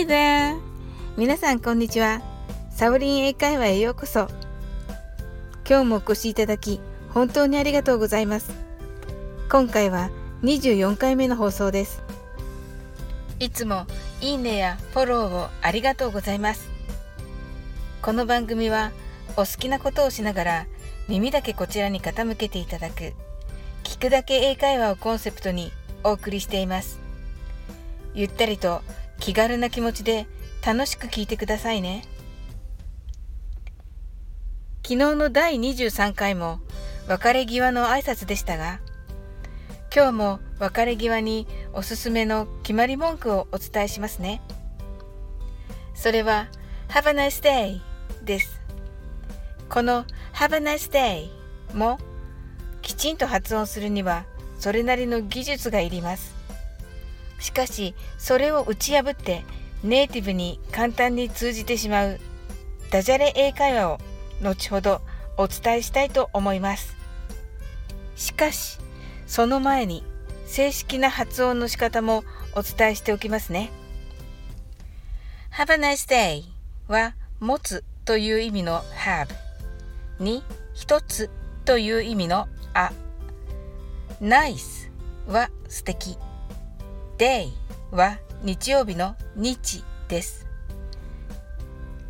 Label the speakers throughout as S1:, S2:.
S1: Hi there! 皆さんこんにちは。サオリン英会話へようこそ。今日もお越しいただき、本当にありがとうございます。今回は24回目の放送です。いつもいいねやフォローをありがとうございます。この番組はお好きなことをしながら耳だけこちらに傾けていただく聞くだけ英会話をコンセプトにお送りしています。ゆったりと気軽な気持ちで楽しく聞いてくださいね。昨日の第23回も別れ際の挨拶でしたが、今日も別れ際におすすめの決まり文句をお伝えしますね。それは Have a nice day です。この Have a nice day もきちんと発音するにはそれなりの技術がいります。しかしそれを打ち破ってネイティブに簡単に通じてしまうダジャレ英会話を後ほどお伝えしたいと思います。しかしその前に正式な発音の仕方もお伝えしておきますね。Have a nice day は持つという意味の have に一つという意味の a nice は素敵 day は日曜日の日です。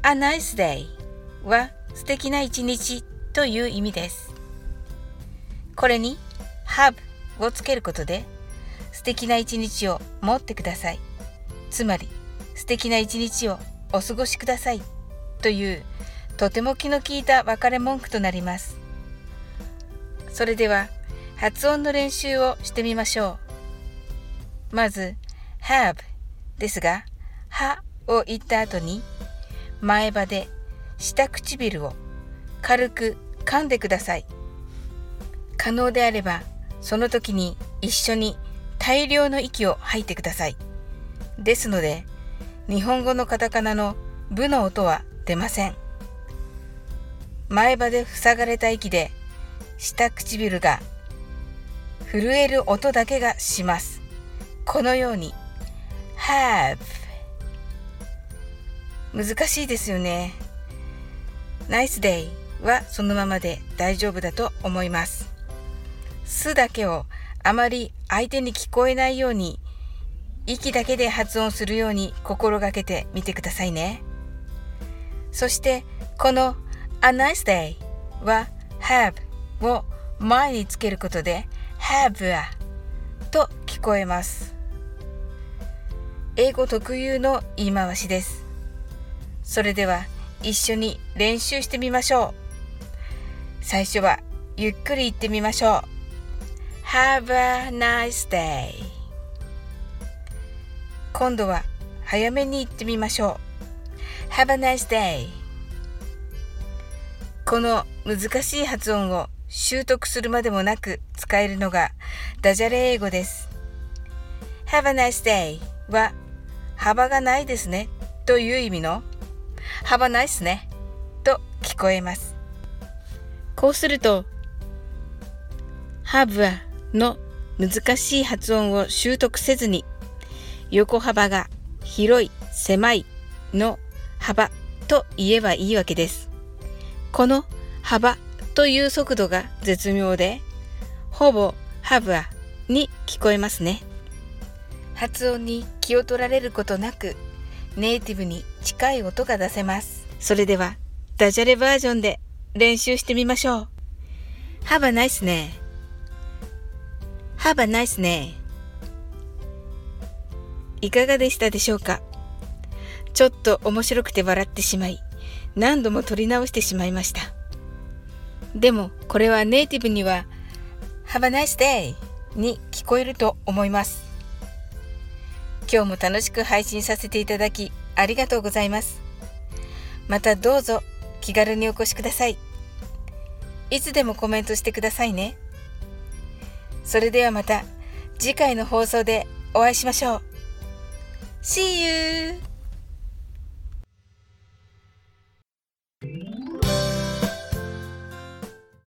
S1: A nice day は素敵な一日という意味です。これに have をつけることで素敵な一日を持ってください。つまり素敵な一日をお過ごしくださいというとても気の利いた別れ文句となります。それでは発音の練習をしてみましょう。まず have ですが、はを言った後に前歯で下唇を軽く噛んでください。可能であればその時に一緒に大量の息を吐いてください。ですので日本語のカタカナの部の音は出ません。前歯で塞がれた息で下唇が震える音だけがします。このように have 難しいですよね。nice day はそのままで大丈夫だと思います。すだけをあまり相手に聞こえないように息だけで発音するように心がけてみてくださいね。そしてこの a nice day は have を前につけることで have a と聞こえます英語特有の言い回しです。それでは一緒に練習してみましょう。最初はゆっくり言ってみましょう。Have a nice day 今度は早めに言ってみましょう。Have a nice day この難しい発音を習得するまでもなく使えるのがダジャレ英語です。Have a nice day は幅がないですねという意味の幅ないっすねと聞こえます。こうすると have の難しい発音を習得せずに横幅が広い狭いの幅と言えばいいわけです。この幅という速度が絶妙でほぼ have に聞こえますね。発音に気を取られることなくネイティブに近い音が出せます。それではダジャレバージョンで練習してみましょう。Have a nice ね。Have a nice ね。いかがでしたでしょうか？ちょっと面白くて笑ってしまい、何度も撮り直してしまいました。でも、これはネイティブには Have a nice day に聞こえると思います。今日も楽しく配信させていただきありがとうございます。またどうぞ気軽にお越しください。いつでもコメントしてくださいね。それではまた次回の放送でお会いしましょう。See you!